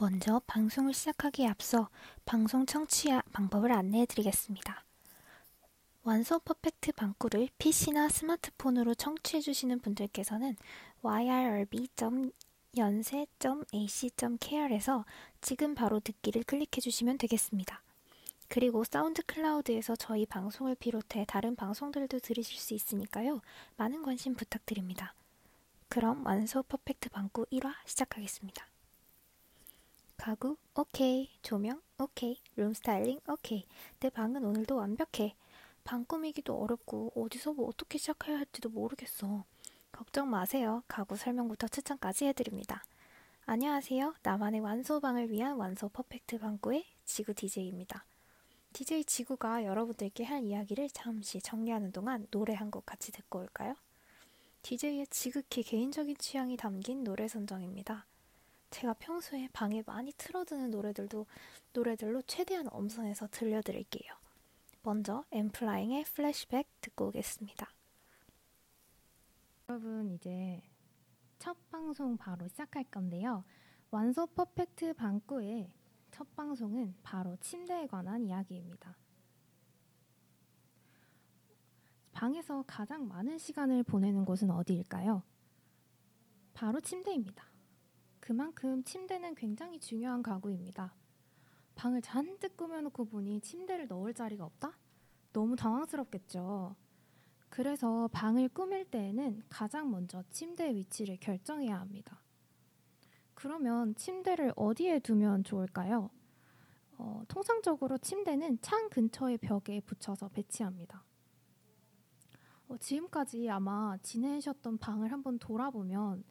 먼저 방송을 시작하기에 앞서 방송 청취 방법을 안내해 드리겠습니다. 완소 퍼펙트 방꾸를 PC나 스마트폰으로 청취해 주시는 분들께서는 yrb.yonsei.ac.kr에서 지금 바로 듣기를 클릭해 주시면 되겠습니다. 그리고 SoundCloud에서 저희 방송을 비롯해 다른 방송들도 들으실 수 있으니까요. 많은 관심 부탁드립니다. 그럼 완소 퍼펙트 방구 1화 시작하겠습니다. 가구? 오케이. 조명? 오케이. 룸 스타일링? 오케이. 내 방은 오늘도 완벽해. 방 꾸미기도 어렵고 어디서 뭐 어떻게 시작해야 할지도 모르겠어. 걱정 마세요. 가구 설명부터 추천까지 해드립니다. 안녕하세요. 나만의 완소방을 위한 완소 퍼펙트 방구의 지구 DJ입니다. DJ 지구가 여러분들께 할 이야기를 잠시 정리하는 동안 노래 한 곡 같이 듣고 올까요? DJ의 지극히 개인적인 취향이 담긴 노래 선정입니다. 제가 평소에 방에 많이 틀어두는 노래들도 노래들로 최대한 엄선해서 들려드릴게요. 먼저 엠플라잉의 플래시백 듣고 오겠습니다. 여러분 이제 첫 방송 바로 시작할 건데요. 완소 퍼펙트 방구의 첫 방송은 바로 침대에 관한 이야기입니다. 방에서 가장 많은 시간을 보내는 곳은 어디일까요? 바로 침대입니다. 그만큼 침대는 굉장히 중요한 가구입니다. 방을 잔뜩 꾸며놓고 보니 침대를 넣을 자리가 없다? 너무 당황스럽겠죠. 그래서 방을 꾸밀 때에는 가장 먼저 침대의 위치를 결정해야 합니다. 그러면 침대를 어디에 두면 좋을까요? 어, 통상적으로 침대는 창 근처의 벽에 붙여서 배치합니다. 어, 지금까지 아마 지내셨던 방을 한번 돌아보면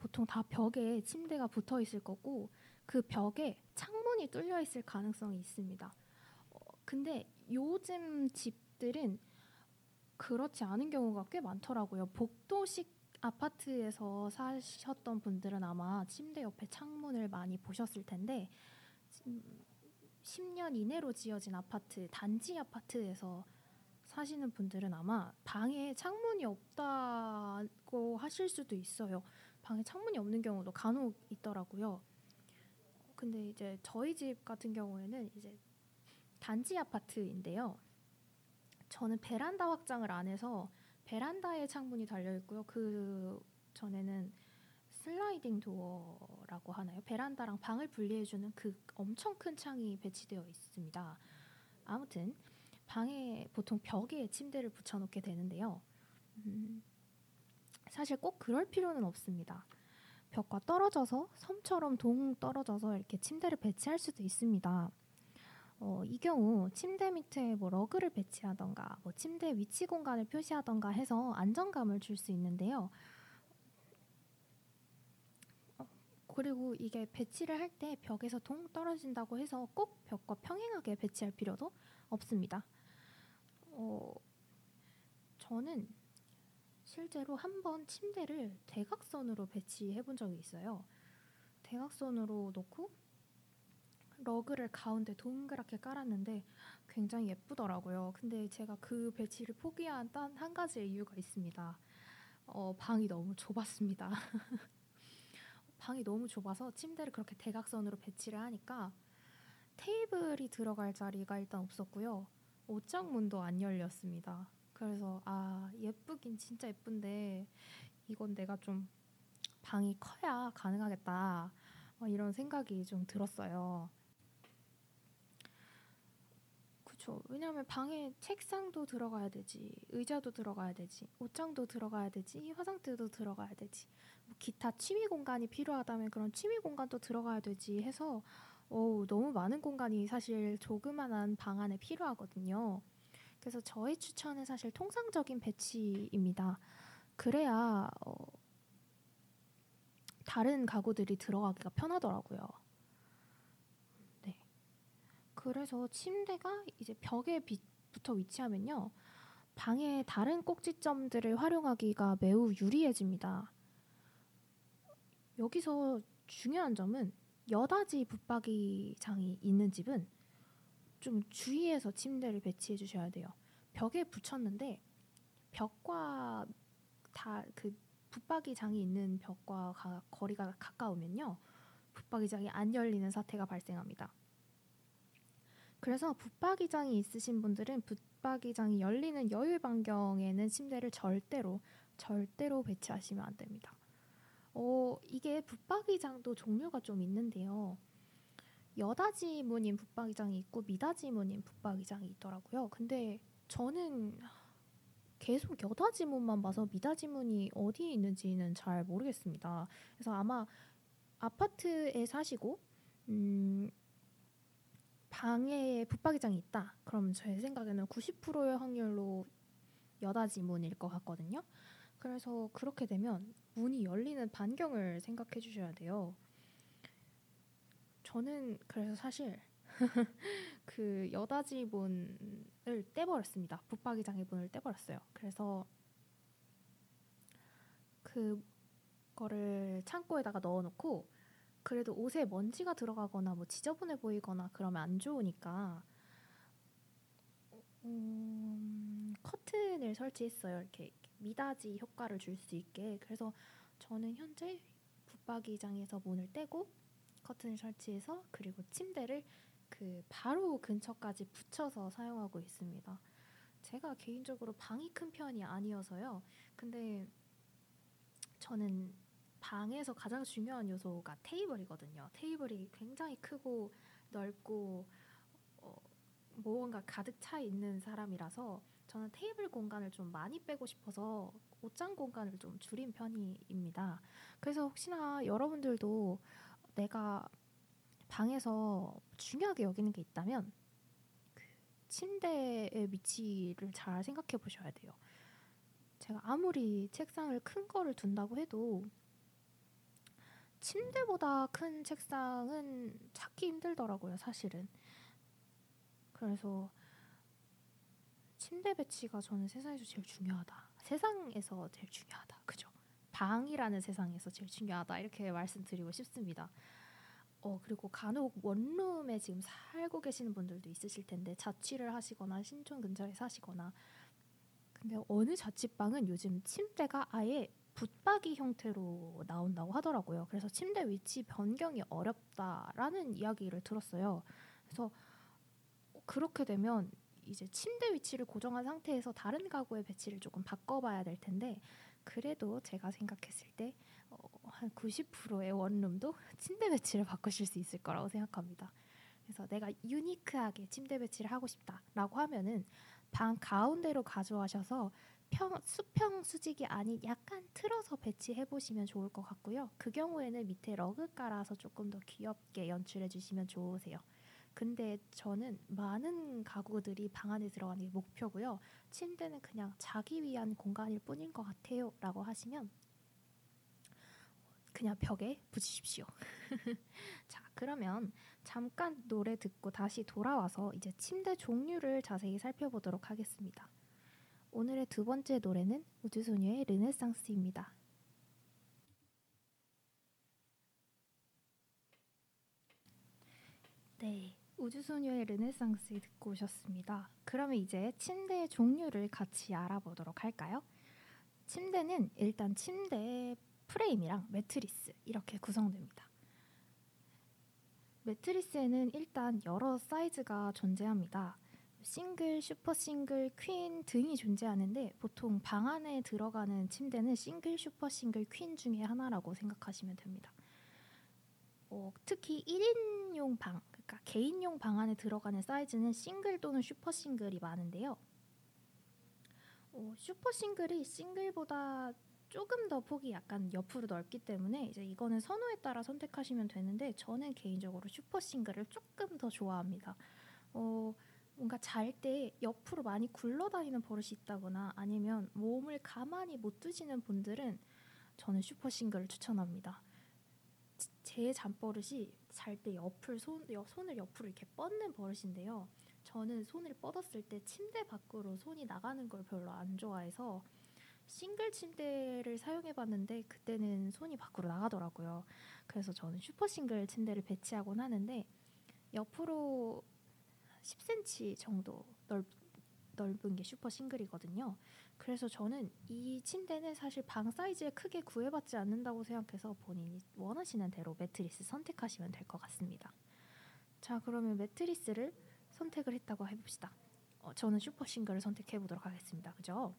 보통 다 벽에 침대가 붙어 있을 거고 그 벽에 창문이 뚫려 있을 가능성이 있습니다. 어, 근데 요즘 집들은 그렇지 않은 경우가 꽤 많더라고요. 복도식 아파트에서 사셨던 분들은 아마 침대 옆에 창문을 많이 보셨을 텐데 10년 이내로 지어진 아파트, 단지 아파트에서 사시는 분들은 아마 방에 창문이 없다고 하실 수도 있어요. 방에 창문이 없는 경우도 간혹 있더라고요. 근데 이제 저희 집 같은 경우에는 이제 단지 아파트인데요. 저는 베란다 확장을 안 해서 베란다에 창문이 달려 있고요. 그 전에는 슬라이딩 도어라고 하나요? 베란다랑 방을 분리해 주는 그 엄청 큰 창이 배치되어 있습니다. 아무튼 방에 보통 벽에 침대를 붙여놓게 되는데요. 음, 사실 꼭 그럴 필요는 없습니다. 벽과 떨어져서 섬처럼 동 떨어져서 이렇게 침대를 배치할 수도 있습니다. 어, 이 경우 침대 밑에 뭐 러그를 배치하던가 뭐 침대 위치 공간을 표시하던가 해서 안정감을 줄 수 있는데요. 어, 그리고 이게 배치를 할 때 벽에서 동 떨어진다고 해서 꼭 벽과 평행하게 배치할 필요도 없습니다. 어, 저는 실제로 한 번 침대를 대각선으로 배치해 본 적이 있어요. 대각선으로 놓고 러그를 가운데 동그랗게 깔았는데 굉장히 예쁘더라고요. 근데 제가 그 배치를 포기한 단 한 가지의 이유가 있습니다. 어, 방이 너무 좁았습니다. 방이 너무 좁아서 침대를 그렇게 대각선으로 배치를 하니까 테이블이 들어갈 자리가 일단 없었고요. 옷장문도 안 열렸습니다. 그래서 아 예쁘긴 진짜 예쁜데 이건 내가 좀 방이 커야 가능하겠다 어, 이런 생각이 좀 들었어요. 그렇죠. 왜냐하면 방에 책상도 들어가야 되지, 의자도 들어가야 되지, 옷장도 들어가야 되지, 화장대도 들어가야 되지, 뭐 기타 취미 공간이 필요하다면 그런 취미 공간도 들어가야 되지 해서 오, 너무 많은 공간이 사실 조그만한 방 안에 필요하거든요. 그래서 저의 추천은 사실 통상적인 배치입니다. 그래야 어, 다른 가구들이 들어가기가 편하더라고요. 네. 그래서 침대가 이제 벽에 붙어 위치하면요. 방의 다른 꼭지점들을 활용하기가 매우 유리해집니다. 여기서 중요한 점은 여닫이 붙박이장이 있는 집은 좀 주의해서 침대를 배치해 주셔야 돼요. 벽에 붙였는데 벽과 다 그 붙박이장이 있는 벽과 가, 거리가 가까우면요. 붙박이장이 안 열리는 사태가 발생합니다. 그래서 붙박이장이 있으신 분들은 붙박이장이 열리는 여유 반경에는 침대를 절대로 절대로 배치하시면 안 됩니다. 어, 이게 붙박이장도 종류가 좀 있는데요. 여다지 무늬 붙박이장이 있고 미다지 무늬 붙박이장이 있더라고요. 근데 저는 계속 여다지 문만 봐서 미다지 문이 어디에 있는지는 잘 모르겠습니다. 그래서 아마 아파트에 사시고 음, 방에 붙박이장이 있다. 그럼 제 생각에는 90%의 확률로 여다지 문일 것 같거든요. 그래서 그렇게 되면 문이 열리는 반경을 생각해 주셔야 돼요. 저는 그래서 사실 그 여다지 문을 떼버렸습니다. 붙박이장의 문을 떼버렸어요. 그래서 그거를 창고에다가 넣어놓고 그래도 옷에 먼지가 들어가거나 뭐 지저분해 보이거나 그러면 안 좋으니까 음, 커튼을 설치했어요. 이렇게 미닫이 효과를 줄 수 있게. 그래서 저는 현재 붙박이장에서 문을 떼고 커튼을 설치해서 그리고 침대를 그 바로 근처까지 붙여서 사용하고 있습니다. 제가 개인적으로 방이 큰 편이 아니어서요. 근데 저는 방에서 가장 중요한 요소가 테이블이거든요. 테이블이 굉장히 크고 넓고 어, 무언가 가득 차 있는 사람이라서 저는 테이블 공간을 좀 많이 빼고 싶어서 옷장 공간을 좀 줄인 편입니다. 그래서 혹시나 여러분들도 내가 방에서 중요하게 여기는 게 있다면 그 침대의 위치를 잘 생각해 보셔야 돼요. 제가 아무리 책상을 큰 거를 둔다고 해도 침대보다 큰 책상은 찾기 힘들더라고요, 사실은. 그래서 침대 배치가 저는 세상에서 제일 중요하다. 세상에서 제일 중요하다. 그죠? 방이라는 세상에서 제일 중요하다. 이렇게 말씀드리고 싶습니다. 어 그리고 간혹 원룸에 지금 살고 계시는 분들도 있으실 텐데 자취를 하시거나 신촌 근처에 사시거나 근데 어느 자취방은 요즘 침대가 아예 붙박이 형태로 나온다고 하더라고요. 그래서 침대 위치 변경이 어렵다라는 이야기를 들었어요. 그래서 그렇게 되면 이제 침대 위치를 고정한 상태에서 다른 가구의 배치를 조금 바꿔봐야 될 텐데 그래도 제가 생각했을 때 어, 한 90%의 원룸도 침대 배치를 바꾸실 수 있을 거라고 생각합니다. 그래서 내가 유니크하게 침대 배치를 하고 싶다라고 하면은 방 가운데로 가져와셔서 평, 수평 수직이 아닌 약간 틀어서 배치해 보시면 좋을 것 같고요. 그 경우에는 밑에 러그 깔아서 조금 더 귀엽게 연출해 주시면 좋으세요. 근데 저는 많은 가구들이 방 안에 들어가는 게 목표고요. 침대는 그냥 자기 위한 공간일 뿐인 것 같아요. 라고 하시면 그냥 벽에 붙이십시오. 자, 그러면 잠깐 노래 듣고 다시 돌아와서 이제 침대 종류를 자세히 살펴보도록 하겠습니다. 오늘의 두 번째 노래는 우주소녀의 르네상스입니다. 네, 우주소녀의 르네상스 듣고 오셨습니다. 그러면 이제 침대의 종류를 같이 알아보도록 할까요? 침대는 일단 침대 프레임이랑 매트리스 이렇게 구성됩니다. 매트리스에는 일단 여러 사이즈가 존재합니다. 싱글, 슈퍼 싱글, 퀸 등이 존재하는데 보통 방 안에 들어가는 침대는 싱글, 슈퍼 싱글, 퀸 중에 하나라고 생각하시면 됩니다. 어, 특히 1인용 방, 그러니까 개인용 방 안에 들어가는 사이즈는 싱글 또는 슈퍼 싱글이 많은데요. 어, 슈퍼 싱글이 싱글보다 조금 더 폭이 약간 옆으로 넓기 때문에 이제 이거는 선호에 따라 선택하시면 되는데 저는 개인적으로 슈퍼 싱글을 조금 더 좋아합니다. 어, 뭔가 잘 때 옆으로 많이 굴러다니는 버릇이 있다거나 아니면 몸을 가만히 못 두시는 분들은 저는 슈퍼 싱글을 추천합니다. 제 잠버릇이 잘 때 옆을 손 손을 옆으로 이렇게 뻗는 버릇인데요. 저는 손을 뻗었을 때 침대 밖으로 손이 나가는 걸 별로 안 좋아해서 싱글 침대를 사용해 봤는데 그때는 손이 밖으로 나가더라고요. 그래서 저는 슈퍼 싱글 침대를 배치하곤 하는데 옆으로 10cm 정도 넓, 넓은 게 슈퍼 싱글이거든요. 그래서 저는 이 침대는 사실 방 사이즈에 크게 구애받지 않는다고 생각해서 본인이 원하시는 대로 매트리스 선택하시면 될 것 같습니다. 자, 그러면 매트리스를 선택을 했다고 해봅시다. 어, 저는 슈퍼 싱글을 선택해 보도록 하겠습니다. 그죠?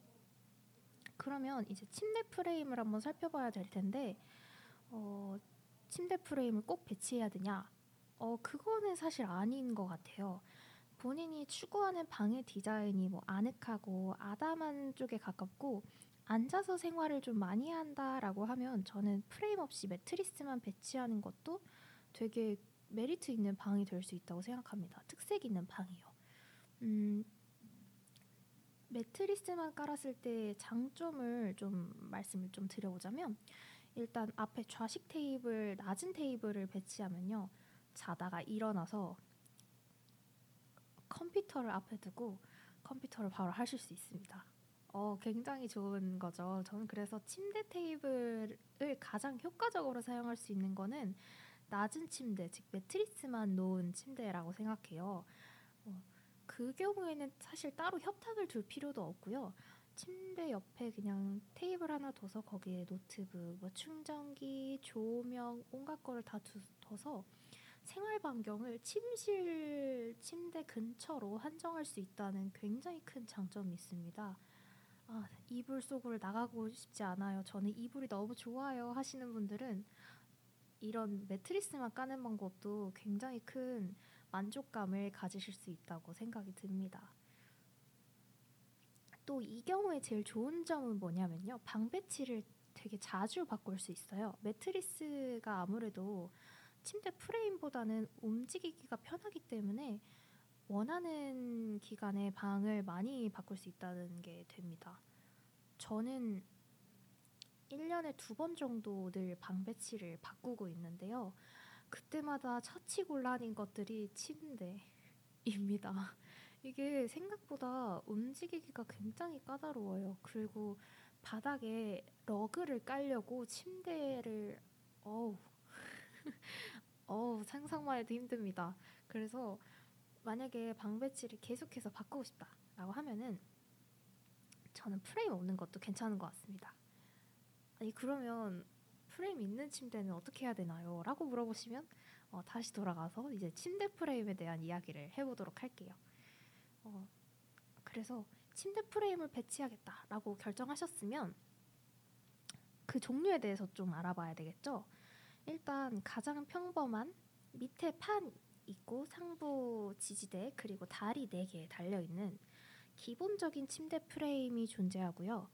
그러면 이제 침대 프레임을 한번 살펴봐야 될 텐데 어, 침대 프레임을 꼭 배치해야 되냐? 어, 그거는 사실 아닌 것 같아요. 본인이 추구하는 방의 디자인이 뭐 아늑하고 아담한 쪽에 가깝고 앉아서 생활을 좀 많이 한다라고 하면 저는 프레임 없이 매트리스만 배치하는 것도 되게 메리트 있는 방이 될 수 있다고 생각합니다. 특색 있는 방이요. 음, 매트리스만 깔았을 때 장점을 좀 말씀을 좀 드려보자면 일단 앞에 좌식 테이블, 낮은 테이블을 배치하면요. 자다가 일어나서 컴퓨터를 앞에 두고 컴퓨터를 바로 하실 수 있습니다. 어, 굉장히 좋은 거죠. 저는 그래서 침대 테이블을 가장 효과적으로 사용할 수 있는 거는 낮은 침대, 즉 매트리스만 놓은 침대라고 생각해요. 어, 그 경우에는 사실 따로 협탁을 둘 필요도 없고요. 침대 옆에 그냥 테이블 하나 둬서 거기에 노트북, 뭐 충전기, 조명, 온갖 거를 다 둬서 생활 반경을 침실 침대 근처로 한정할 수 있다는 굉장히 큰 장점이 있습니다. 아, 이불 속으로 나가고 싶지 않아요. 저는 이불이 너무 좋아요 하시는 분들은 이런 매트리스만 까는 방법도 굉장히 큰 만족감을 가지실 수 있다고 생각이 듭니다. 또 이 경우에 제일 좋은 점은 뭐냐면요. 방 배치를 되게 자주 바꿀 수 있어요. 매트리스가 아무래도 침대 프레임보다는 움직이기가 편하기 때문에 원하는 기간에 방을 많이 바꿀 수 있다는 게 됩니다. 저는 1년에 두 번 정도 늘 방 배치를 바꾸고 있는데요. 그때마다 처치 곤란인 것들이 침대입니다. 이게 생각보다 움직이기가 굉장히 까다로워요. 그리고 바닥에 러그를 깔려고 침대를 어우 어 상상만 해도 힘듭니다. 그래서 만약에 방 배치를 계속해서 바꾸고 싶다라고 하면은 저는 프레임 없는 것도 괜찮은 것 같습니다. 아니 그러면 프레임 있는 침대는 어떻게 해야 되나요? 라고 물어보시면 어, 다시 돌아가서 이제 침대 프레임에 대한 이야기를 해보도록 할게요. 어, 그래서 침대 프레임을 배치하겠다라고 결정하셨으면 그 종류에 대해서 좀 알아봐야 되겠죠. 일단 가장 평범한 밑에 판 있고 상부 지지대 그리고 다리 4개 달려 있는 기본적인 침대 프레임이 존재하고요.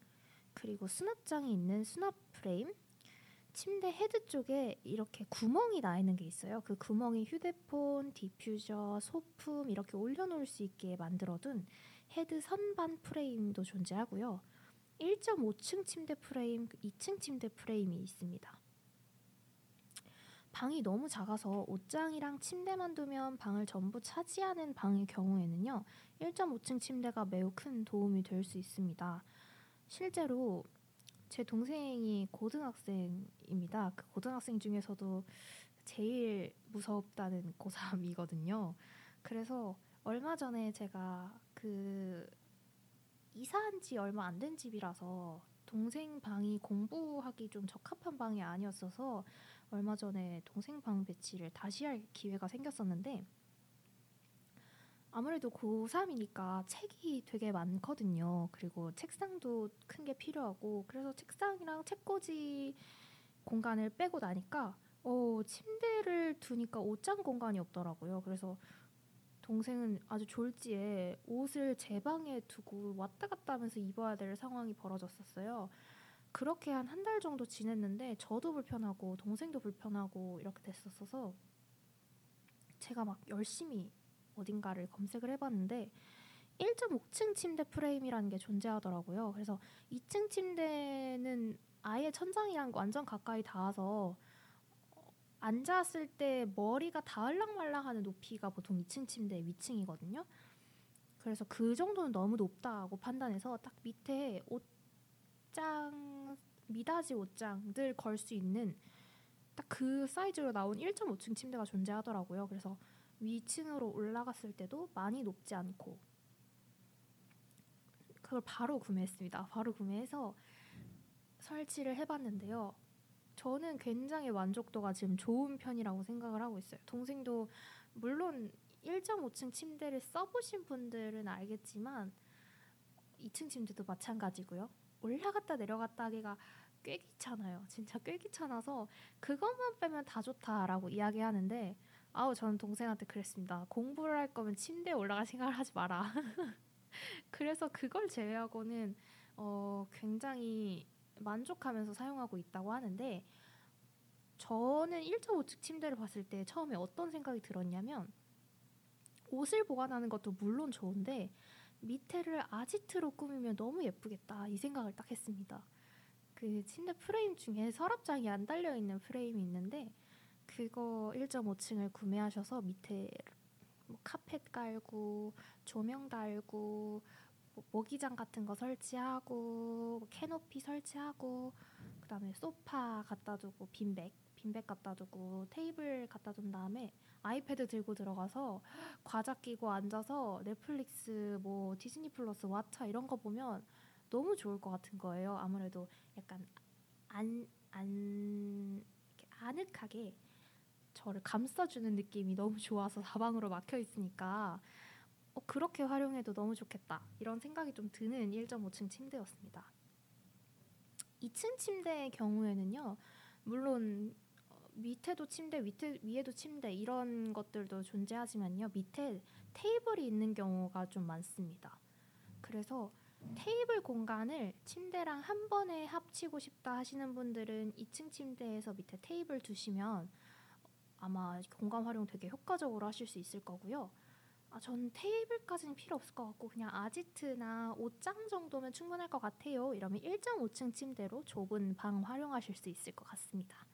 그리고 수납장이 있는 수납 프레임, 침대 헤드 쪽에 이렇게 구멍이 나 있는 게 있어요. 그 구멍이 휴대폰, 디퓨저, 소품 이렇게 올려놓을 수 있게 만들어둔 헤드 선반 프레임도 존재하고요. 1.5층 침대 프레임, 2층 침대 프레임이 있습니다. 방이 너무 작아서 옷장이랑 침대만 두면 방을 전부 차지하는 방의 경우에는요, 1.5층 침대가 매우 큰 도움이 될 수 있습니다. 실제로 제 동생이 고등학생입니다. 그 고등학생 중에서도 제일 무섭다는 고3이거든요. 그래서 얼마 전에 제가 그 이사한 지 얼마 안 된 집이라서 동생 방이 공부하기 좀 적합한 방이 아니었어서 얼마 전에 동생 방 배치를 다시 할 기회가 생겼었는데 아무래도 고3이니까 책이 되게 많거든요. 그리고 책상도 큰 게 필요하고 그래서 책상이랑 책꽂이 공간을 빼고 나니까 어, 침대를 두니까 옷장 공간이 없더라고요. 그래서 동생은 아주 졸지에 옷을 제 방에 두고 왔다 갔다 하면서 입어야 될 상황이 벌어졌었어요. 그렇게 한 한 달 정도 지냈는데 저도 불편하고 동생도 불편하고 이렇게 됐었어서 제가 막 열심히 어딘가를 검색을 해봤는데 1.5층 침대 프레임이라는 게 존재하더라고요. 그래서 2층 침대는 아예 천장이랑 완전 가까이 닿아서 앉았을 때 머리가 닿을랑말랑하는 높이가 보통 2층 침대 위층이거든요. 그래서 그 정도는 너무 높다고 판단해서 딱 밑에 옷장 미닫이 옷장들 걸수 있는 딱 그 사이즈로 나온 1.5층 침대가 존재하더라고요. 그래서 위층으로 올라갔을 때도 많이 높지 않고 그걸 바로 구매했습니다. 바로 구매해서 설치를 해봤는데요. 저는 굉장히 만족도가 지금 좋은 편이라고 생각을 하고 있어요. 동생도 물론 1.5층 침대를 써보신 분들은 알겠지만 2층 침대도 마찬가지고요. 올라갔다 내려갔다 하기가 꽤 귀찮아요. 진짜 꽤 귀찮아서 그것만 빼면 다 좋다라고 이야기하는데 아우 저는 동생한테 그랬습니다. 공부를 할 거면 침대에 올라갈 생각을 하지 마라. 그래서 그걸 제외하고는 어, 굉장히 만족하면서 사용하고 있다고 하는데 저는 1.5층 침대를 봤을 때 처음에 어떤 생각이 들었냐면 옷을 보관하는 것도 물론 좋은데 밑에를 아지트로 꾸미면 너무 예쁘겠다 이 생각을 딱 했습니다. 그 침대 프레임 중에 서랍장이 안 달려 있는 프레임이 있는데 그거 1.5층을 구매하셔서 밑에 뭐 카펫 깔고 조명 달고 뭐 모기장 같은 거 설치하고 뭐 캐노피 설치하고 그다음에 소파 갖다 두고 빈백 빈백 갖다 두고 테이블 갖다 둔 다음에 아이패드 들고 들어가서 과자 끼고 앉아서 넷플릭스 뭐 디즈니 플러스 왓챠 이런 거 보면 너무 좋을 것 같은 거예요. 아무래도 약간 안 안 아늑하게 저를 감싸주는 느낌이 너무 좋아서 사방으로 막혀 있으니까 어, 그렇게 활용해도 너무 좋겠다 이런 생각이 좀 드는 1.5층 침대였습니다. 2층 침대의 경우에는요, 물론 밑에도 침대, 밑에 위에도 침대 이런 것들도 존재하지만요. 밑에 테이블이 있는 경우가 좀 많습니다. 그래서 테이블 공간을 침대랑 한 번에 합치고 싶다 하시는 분들은 2층 침대에서 밑에 테이블 두시면 아마 공간 활용 되게 효과적으로 하실 수 있을 거고요. 아, 전 테이블까지는 필요 없을 것 같고 그냥 아지트나 옷장 정도면 충분할 것 같아요. 이러면 1.5층 침대로 좁은 방 활용하실 수 있을 것 같습니다.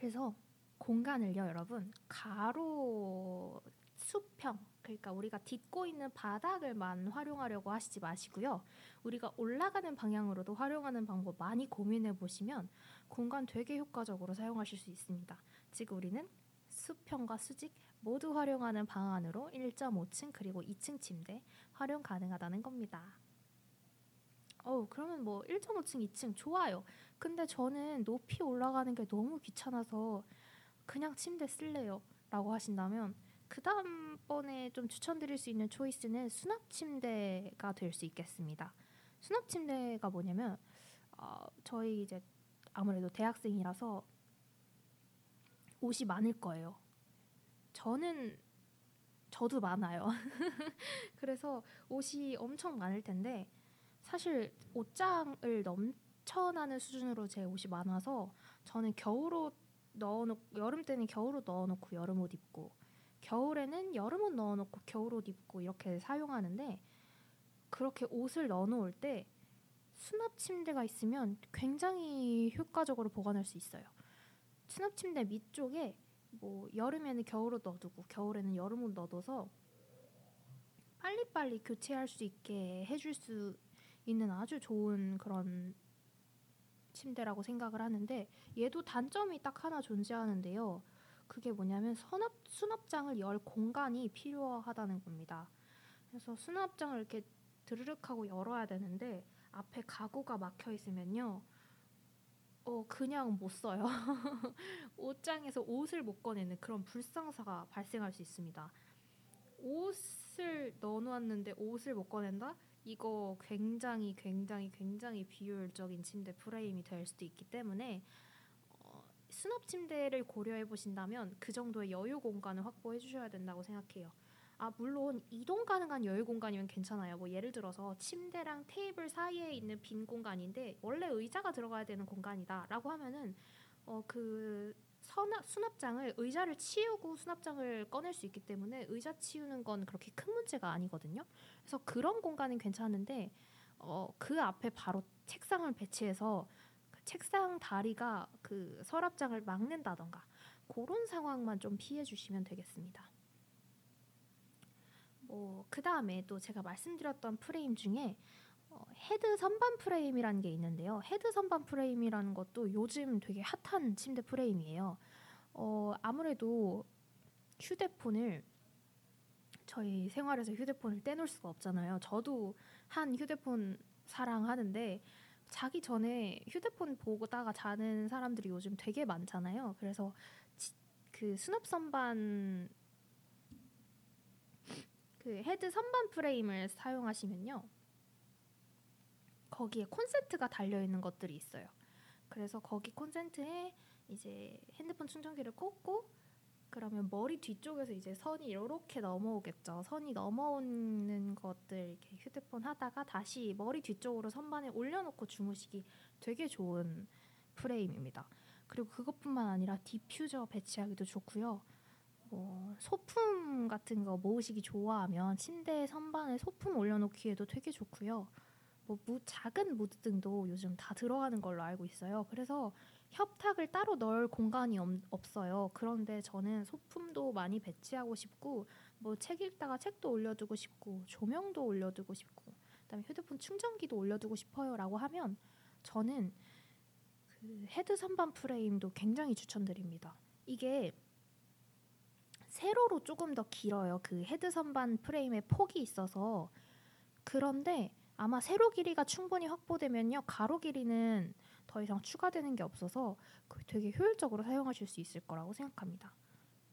그래서 공간을요, 여러분 가로 수평 그러니까 우리가 딛고 있는 바닥을만 활용하려고 하시지 마시고요. 우리가 올라가는 방향으로도 활용하는 방법 많이 고민해 보시면 공간 되게 효과적으로 사용하실 수 있습니다. 지금 우리는 수평과 수직 모두 활용하는 방안으로 1.5층 그리고 2층 침대 활용 가능하다는 겁니다. 어, 그러면 뭐 1.5층, 2층 좋아요. 근데 저는 높이 올라가는 게 너무 귀찮아서 그냥 침대 쓸래요. 라고 하신다면 그 다음번에 좀 추천드릴 수 있는 초이스는 수납 침대가 될 수 있겠습니다. 수납 침대가 뭐냐면 어, 저희 이제 아무래도 대학생이라서 옷이 많을 거예요. 저는 저도 많아요. 그래서 옷이 엄청 많을 텐데 사실 옷장을 넘 쳐나는 수준으로 제 옷이 많아서 저는 겨울옷 넣어놓고 여름 때는 겨울옷 넣어놓고 여름옷 입고 겨울에는 여름옷 넣어놓고 겨울옷 입고 이렇게 사용하는데 그렇게 옷을 넣어놓을 때 수납 침대가 있으면 굉장히 효과적으로 보관할 수 있어요. 수납 침대 밑쪽에 뭐 여름에는 겨울옷 넣어두고 겨울에는 여름옷 넣어둬서 빨리빨리 교체할 수 있게 해줄 수 있는 아주 좋은 그런 침대라고 생각을 하는데 얘도 단점이 딱 하나 존재하는데요. 그게 뭐냐면 수납, 수납장을 열 공간이 필요하다는 겁니다. 그래서 수납장을 이렇게 드르륵 하고 열어야 되는데 앞에 가구가 막혀 있으면요. 어, 그냥 못 써요. 옷장에서 옷을 못 꺼내는 그런 불상사가 발생할 수 있습니다. 옷을 넣어놓았는데 옷을 못 꺼낸다? 이거 굉장히 굉장히 굉장히 비효율적인 침대 프레임이 될 수도 있기 때문에 어, 수납 침대를 고려해 보신다면 그 정도의 여유 공간을 확보해 주셔야 된다고 생각해요. 아 물론 이동 가능한 여유 공간이면 괜찮아요. 뭐 예를 들어서 침대랑 테이블 사이에 있는 빈 공간인데 원래 의자가 들어가야 되는 공간이다라고 하면은 어그 서납, 수납장을 의자를 치우고 수납장을 꺼낼 수 있기 때문에 의자 치우는 건 그렇게 큰 문제가 아니거든요. 그래서 그런 공간은 괜찮은데 어, 그 앞에 바로 책상을 배치해서 그 책상 다리가 그 서랍장을 막는다던가 그런 상황만 좀 피해 주시면 되겠습니다. 뭐, 그 다음에 또 제가 말씀드렸던 프레임 중에 어, 헤드 선반 프레임이라는 게 있는데요. 헤드 선반 프레임이라는 것도 요즘 되게 핫한 침대 프레임이에요. 어, 아무래도 휴대폰을 저희 생활에서 휴대폰을 떼놓을 수가 없잖아요. 저도 한 휴대폰 사랑하는데 자기 전에 휴대폰 보다가 자는 사람들이 요즘 되게 많잖아요. 그래서 그 수납 선반 그 헤드 선반 프레임을 사용하시면요. 거기에 콘센트가 달려 있는 것들이 있어요. 그래서 거기 콘센트에 이제 핸드폰 충전기를 꽂고 그러면 머리 뒤쪽에서 이제 선이 이렇게 넘어오겠죠. 선이 넘어오는 것들 이렇게 휴대폰 하다가 다시 머리 뒤쪽으로 선반에 올려놓고 주무시기 되게 좋은 프레임입니다. 그리고 그것뿐만 아니라 디퓨저 배치하기도 좋고요. 뭐 소품 같은 거 모으시기 좋아하면 침대 선반에 소품 올려놓기에도 되게 좋고요. 뭐 무, 작은 무드등도 요즘 다 들어가는 걸로 알고 있어요. 그래서 협탁을 따로 넣을 공간이 없, 어요 그런데 저는 소품도 많이 배치하고 싶고 뭐 책 읽다가 책도 올려두고 싶고 조명도 올려두고 싶고 그다음에 휴대폰 충전기도 올려두고 싶어요라고 하면 저는 그 헤드 선반 프레임도 굉장히 추천드립니다. 이게 세로로 조금 더 길어요. 그 헤드 선반 프레임의 폭이 있어서 그런데 아마 세로 길이가 충분히 확보되면요 가로 길이는 더 이상 추가되는 게 없어서 되게 효율적으로 사용하실 수 있을 거라고 생각합니다.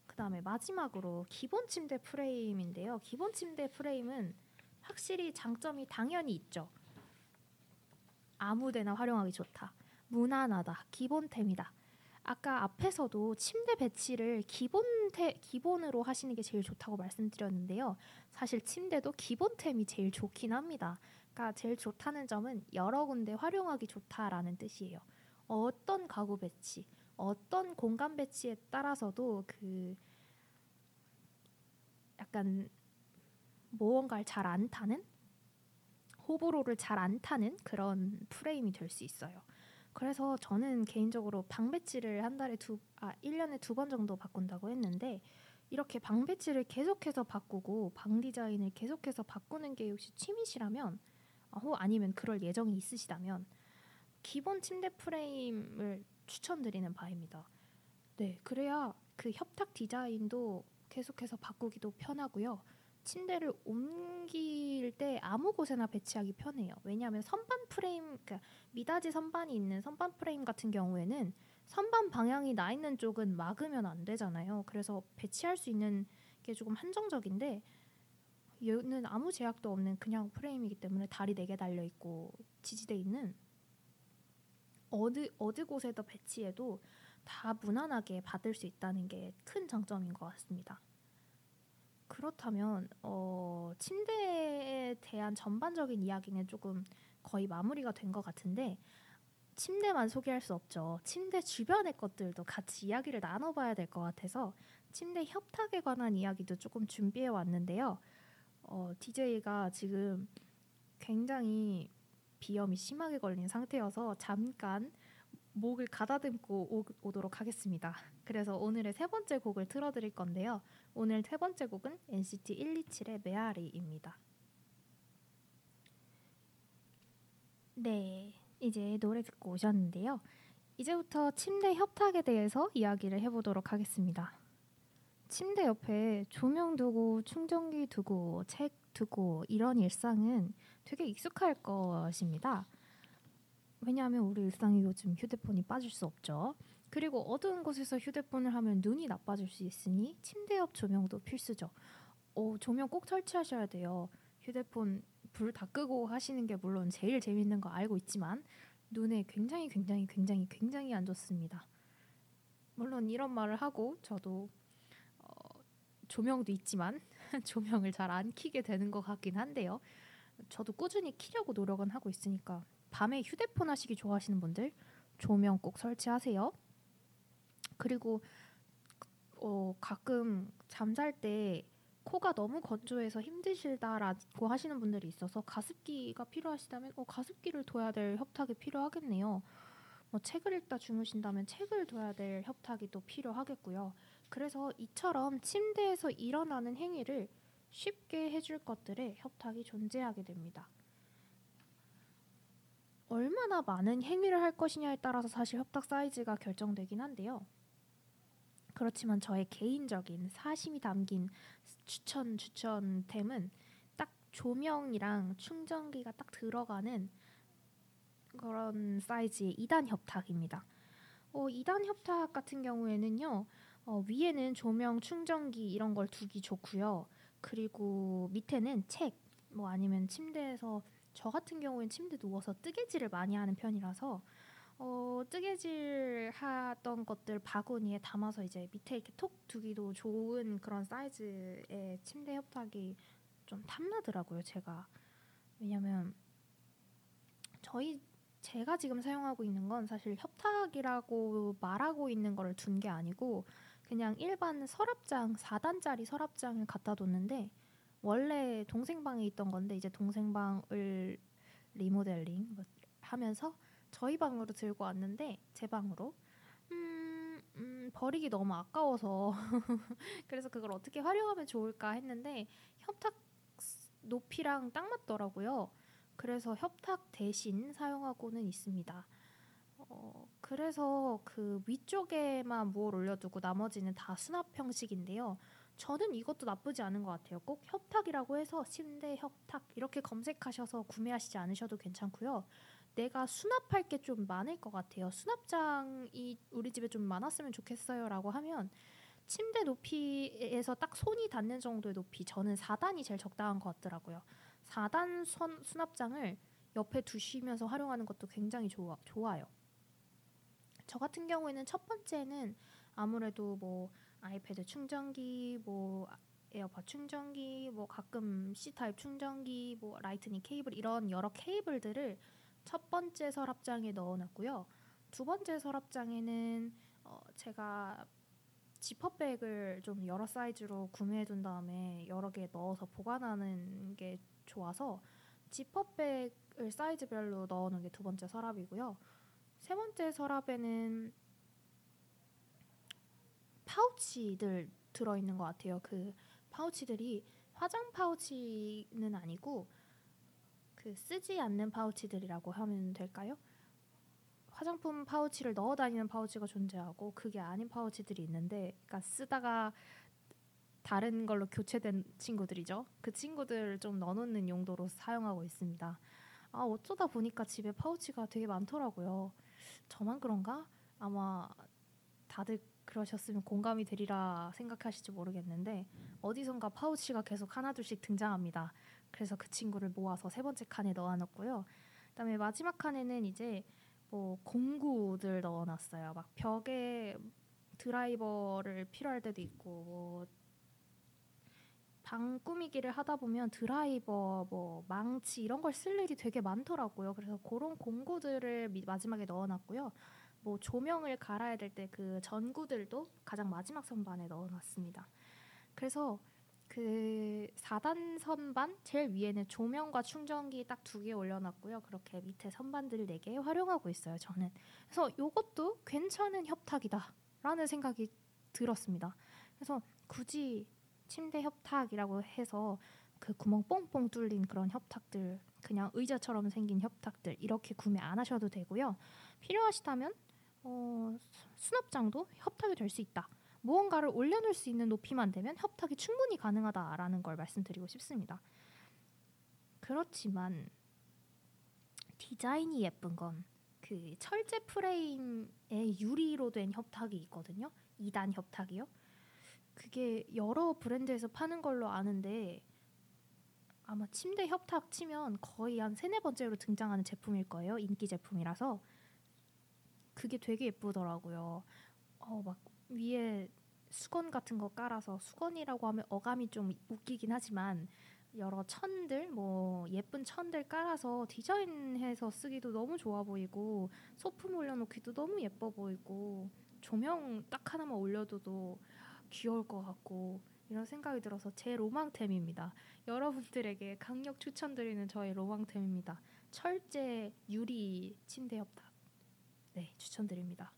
그 다음에 마지막으로 기본 침대 프레임인데요. 기본 침대 프레임은 확실히 장점이 당연히 있죠. 아무데나 활용하기 좋다. 무난하다. 기본템이다. 아까 앞에서도 침대 배치를 기본태, 기본으로 하시는 게 제일 좋다고 말씀드렸는데요. 사실 침대도 기본템이 제일 좋긴 합니다. 그러니까 제일 좋다는 점은 여러 군데 활용하기 좋다라는 뜻이에요. 어떤 가구 배치, 어떤 공간 배치에 따라서도 그 약간 무언가를 잘 안 타는 호불호를 잘 안 타는 그런 프레임이 될 수 있어요. 그래서 저는 개인적으로 방 배치를 한 달에 두, 아, 1년에 두 번 정도 바꾼다고 했는데 이렇게 방 배치를 계속해서 바꾸고 방 디자인을 계속해서 바꾸는 게 혹시 취미시라면 어, 아니면 그럴 예정이 있으시다면 기본 침대 프레임을 추천드리는 바입니다. 네, 그래야 그 협탁 디자인도 계속해서 바꾸기도 편하고요. 침대를 옮길 때 아무 곳에나 배치하기 편해요. 왜냐하면 선반 프레임, 그러니까 미닫이 선반이 있는 선반 프레임 같은 경우에는 선반 방향이 나 있는 쪽은 막으면 안 되잖아요. 그래서 배치할 수 있는 게 조금 한정적인데 얘는 아무 제약도 없는 그냥 프레임이기 때문에 다리 네 개 달려 있고 지지돼 있는 어느 어느 곳에도 배치해도 다 무난하게 받을 수 있다는 게 큰 장점인 것 같습니다. 그렇다면 어, 침대에 대한 전반적인 이야기는 조금 거의 마무리가 된 것 같은데 침대만 소개할 수 없죠. 침대 주변의 것들도 같이 이야기를 나눠봐야 될 것 같아서 침대 협탁에 관한 이야기도 조금 준비해 왔는데요. 어, DJ가 지금 굉장히 비염이 심하게 걸린 상태여서 잠깐 목을 가다듬고 오, 도록 하겠습니다. 그래서 오늘의 세 번째 곡을 틀어드릴 건데요. 오늘 세 번째 곡은 NCT 127의 메아리입니다. 네, 이제 노래 듣고 오셨는데요. 이제부터 침대 협탁에 대해서 이야기를 해보도록 하겠습니다. 침대 옆에 조명 두고 충전기 두고 책 두고 이런 일상은 되게 익숙할 것입니다. 왜냐하면 우리 일상에 요즘 휴대폰이 빠질 수 없죠. 그리고 어두운 곳에서 휴대폰을 하면 눈이 나빠질 수 있으니 침대 옆 조명도 필수죠. 어, 조명 꼭 설치하셔야 돼요. 휴대폰 불 다 끄고 하시는 게 물론 제일 재밌는 거 알고 있지만 눈에 굉장히 굉장히 굉장히 굉장히 안 좋습니다. 물론 이런 말을 하고 저도 조명도 있지만 조명을 잘 안 키게 되는 것 같긴 한데요. 저도 꾸준히 키려고 노력은 하고 있으니까 밤에 휴대폰 하시기 좋아하시는 분들 조명 꼭 설치하세요. 그리고 어, 가끔 잠잘 때 코가 너무 건조해서 힘드실다라고 하시는 분들이 있어서 가습기가 필요하시다면 어, 가습기를 둬야 될 협탁이 필요하겠네요. 뭐 책을 읽다 주무신다면 책을 둬야 될 협탁이 또 필요하겠고요. 그래서 이처럼 침대에서 일어나는 행위를 쉽게 해줄 것들의 협탁이 존재하게 됩니다. 얼마나 많은 행위를 할 것이냐에 따라서 사실 협탁 사이즈가 결정되긴 한데요. 그렇지만 저의 개인적인 사심이 담긴 추천 추천템은 딱 조명이랑 충전기가 딱 들어가는 그런 사이즈의 2단 협탁입니다. 어, 2단 협탁 같은 경우에는요. 어, 위에는 조명, 충전기 이런 걸 두기 좋고요. 그리고 밑에는 책, 뭐 아니면 침대에서 저 같은 경우엔 침대 누워서 뜨개질을 많이 하는 편이라서 어, 뜨개질 하던 것들 바구니에 담아서 이제 밑에 이렇게 톡 두기도 좋은 그런 사이즈의 침대 협탁이 좀 탐나더라고요, 제가. 왜냐면 저희 제가 지금 사용하고 있는 건 사실 협탁이라고 말하고 있는 거를 둔 게 아니고 그냥 일반 서랍장 4단짜리 서랍장을 갖다 뒀는데 원래 동생 방에 있던 건데 이제 동생 방을 리모델링 뭐 하면서 저희 방으로 들고 왔는데 제 방으로 음, 음, 버리기 너무 아까워서 그래서 그걸 어떻게 활용하면 좋을까 했는데 협탁 높이랑 딱 맞더라고요. 그래서 협탁 대신 사용하고는 있습니다. 어, 그래서 그 위쪽에만 뭘 올려두고 나머지는 다 수납 형식인데요. 저는 이것도 나쁘지 않은 것 같아요. 꼭 협탁이라고 해서 침대 협탁 이렇게 검색하셔서 구매하시지 않으셔도 괜찮고요. 내가 수납할 게 좀 많을 것 같아요. 수납장이 우리 집에 좀 많았으면 좋겠어요라고 하면 침대 높이에서 딱 손이 닿는 정도의 높이 저는 4단이 제일 적당한 것 같더라고요. 4단 선, 수납장을 옆에 두시면서 활용하는 것도 굉장히 좋아, 좋아요. 저 같은 경우에는 첫 번째는 아무래도 뭐 아이패드 충전기, 뭐 에어팟 충전기, 뭐 가끔 C 타입 충전기, 뭐 라이트닝 케이블 이런 여러 케이블들을 첫 번째 서랍장에 넣어놨고요. 두 번째 서랍장에는 어 제가 지퍼백을 좀 여러 사이즈로 구매해둔 다음에 여러 개 넣어서 보관하는 게 좋아서 지퍼백을 사이즈별로 넣어놓은 게 두 번째 서랍이고요. 세 번째 서랍에는 파우치들 들어있는 것 같아요. 그 파우치들이 화장 파우치는 아니고 그 쓰지 않는 파우치들이라고 하면 될까요? 화장품 파우치를 넣어 다니는 파우치가 존재하고 그게 아닌 파우치들이 있는데 그러니까 쓰다가 다른 걸로 교체된 친구들이죠. 그 친구들 좀 넣어놓는 용도로 사용하고 있습니다. 아 어쩌다 보니까 집에 파우치가 되게 많더라고요. 저만 그런가? 아마 다들 그러셨으면 공감이 되리라 생각하실지 모르겠는데 어디선가 파우치가 계속 하나둘씩 등장합니다. 그래서 그 친구를 모아서 세 번째 칸에 넣어놨고요. 그다음에 마지막 칸에는 이제 뭐 공구들 넣어놨어요. 막 벽에 드라이버를 필요할 때도 있고 뭐 방 꾸미기를 하다 보면 드라이버, 뭐 망치 이런 걸 쓸 일이 되게 많더라고요. 그래서 그런 공구들을 마지막에 넣어놨고요. 뭐 조명을 갈아야 될 때 그 전구들도 가장 마지막 선반에 넣어놨습니다. 그래서 그 4단 선반 제일 위에는 조명과 충전기 딱 두 개 올려놨고요. 그렇게 밑에 선반들 네개 활용하고 있어요. 저는 그래서 이것도 괜찮은 협탁이다라는 생각이 들었습니다. 그래서 굳이 침대 협탁이라고 해서 그 구멍 뽕뽕 뚫린 그런 협탁들 그냥 의자처럼 생긴 협탁들 이렇게 구매 안 하셔도 되고요. 필요하시다면 어, 수납장도 협탁이 될 수 있다. 무언가를 올려놓을 수 있는 높이만 되면 협탁이 충분히 가능하다라는 걸 말씀드리고 싶습니다. 그렇지만 디자인이 예쁜 건 그 철제 프레임에 유리로 된 협탁이 있거든요. 2단 협탁이요. 그게 여러 브랜드에서 파는 걸로 아는데 아마 침대 협탁 치면 거의 한 세네 번째로 등장하는 제품일 거예요. 인기 제품이라서 그게 되게 예쁘더라고요. 어, 막 위에 수건 같은 거 깔아서 수건이라고 하면 어감이 좀 웃기긴 하지만 여러 천들 뭐 예쁜 천들 깔아서 디자인해서 쓰기도 너무 좋아 보이고 소품 올려놓기도 너무 예뻐 보이고 조명 딱 하나만 올려둬도 귀여울 것 같고 이런 생각이 들어서 제 로망템입니다. 여러분들에게 강력 추천드리는 저의 로망템입니다. 철제 유리 침대 협탁. 네, 추천드립니다.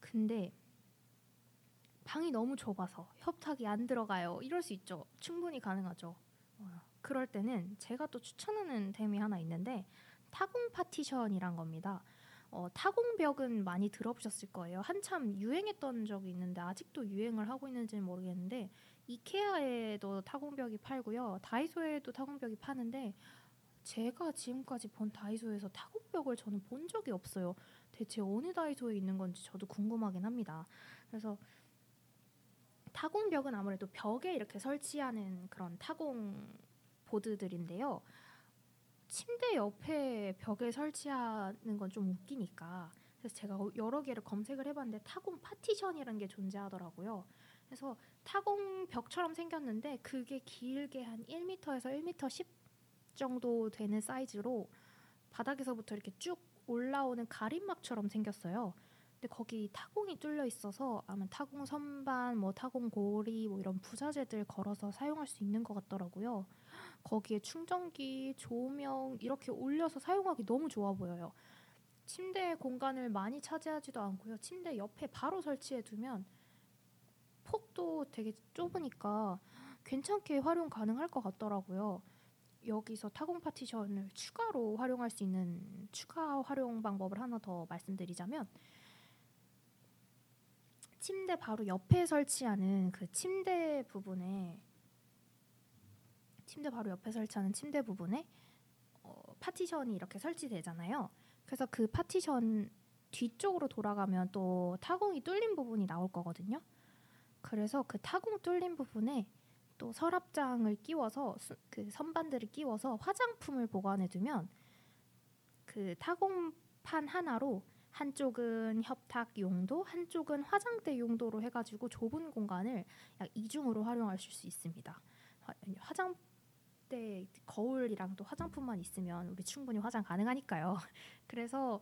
근데 방이 너무 좁아서 협탁이 안 들어가요. 이럴 수 있죠. 충분히 가능하죠. 어, 그럴 때는 제가 또 추천하는 템이 하나 있는데 타공 파티션이란 겁니다. 어, 타공벽은 많이 들어보셨을 거예요. 한참 유행했던 적이 있는데 아직도 유행을 하고 있는지는 모르겠는데 이케아에도 타공벽이 팔고요. 다이소에도 타공벽이 파는데 제가 지금까지 본 다이소에서 타공벽을 저는 본 적이 없어요. 대체 어느 다이소에 있는 건지 저도 궁금하긴 합니다. 그래서 타공벽은 아무래도 벽에 이렇게 설치하는 그런 타공 보드들인데요. 침대 옆에 벽에 설치하는 건 좀 웃기니까 그래서 제가 여러 개를 검색을 해봤는데 타공 파티션이라는 게 존재하더라고요. 그래서 타공 벽처럼 생겼는데 그게 길게 한 1m에서 1m 10 정도 되는 사이즈로 바닥에서부터 이렇게 쭉 올라오는 가림막처럼 생겼어요. 근데 거기 타공이 뚫려 있어서 아마 타공 선반, 뭐 타공 고리, 뭐 이런 부자재들 걸어서 사용할 수 있는 것 같더라고요. 거기에 충전기, 조명 이렇게 올려서 사용하기 너무 좋아 보여요. 침대 공간을 많이 차지하지도 않고요. 침대 옆에 바로 설치해 두면 폭도 되게 좁으니까 괜찮게 활용 가능할 것 같더라고요. 여기서 타공 파티션을 추가로 활용할 수 있는 추가 활용 방법을 하나 더 말씀드리자면 침대 바로 옆에 설치하는 그 침대 부분에 침대 바로 옆에 설치하는 침대 부분에 어, 파티션이 이렇게 설치되잖아요. 그래서 그 파티션 뒤쪽으로 돌아가면 또 타공이 뚫린 부분이 나올 거거든요. 그래서 그 타공 뚫린 부분에 또 서랍장을 끼워서 수, 그 선반들을 끼워서 화장품을 보관해 두면 그 타공판 하나로 한쪽은 협탁 용도, 한쪽은 화장대 용도로 해가지고 좁은 공간을 약 이중으로 활용하실 수 있습니다. 화장 때 거울이랑 또 화장품만 있으면 우리 충분히 화장 가능하니까요. 그래서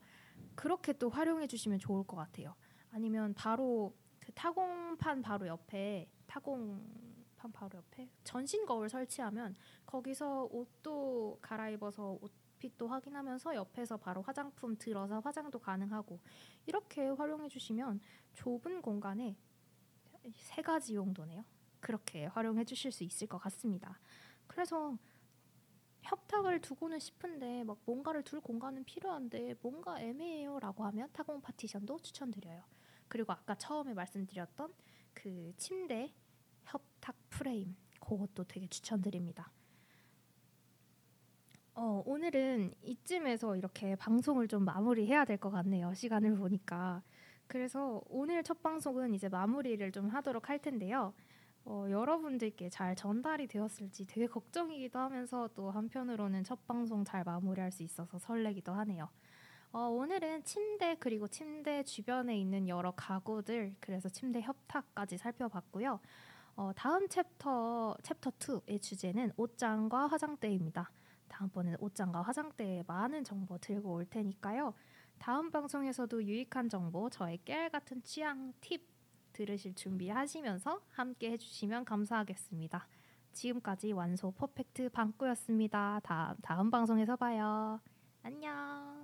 그렇게 또 활용해 주시면 좋을 것 같아요. 아니면 바로 그 타공판 바로 옆에 타공판 바로 옆에 전신 거울 설치하면 거기서 옷도 갈아입어서 옷핏도 확인하면서 옆에서 바로 화장품 들어서 화장도 가능하고 이렇게 활용해 주시면 좁은 공간에 세 가지 용도네요. 그렇게 활용해 주실 수 있을 것 같습니다. 그래서 협탁을 두고는 싶은데 막 뭔가를 둘 공간은 필요한데 뭔가 애매해요라고 하면 타공 파티션도 추천드려요. 그리고 아까 처음에 말씀드렸던 그 침대 협탁 프레임 그것도 되게 추천드립니다. 어, 오늘은 이쯤에서 이렇게 방송을 좀 마무리해야 될 것 같네요. 시간을 보니까. 그래서 오늘 첫 방송은 이제 마무리를 좀 하도록 할 텐데요. 어, 여러분들께 잘 전달이 되었을지 되게 걱정이기도 하면서 또 한편으로는 첫 방송 잘 마무리할 수 있어서 설레기도 하네요. 어, 오늘은 침대 그리고 침대 주변에 있는 여러 가구들 그래서 침대 협탁까지 살펴봤고요. 어, 다음 챕터 챕터 2의 주제는 옷장과 화장대입니다. 다음번에는 옷장과 화장대에 많은 정보 들고 올 테니까요. 다음 방송에서도 유익한 정보, 저의 깨알 같은 취향 팁 들으실 준비하시면서 함께 해주시면 감사하겠습니다. 지금까지 완소 퍼펙트 방꾸였습니다. 다음, 다음 방송에서 봐요. 안녕.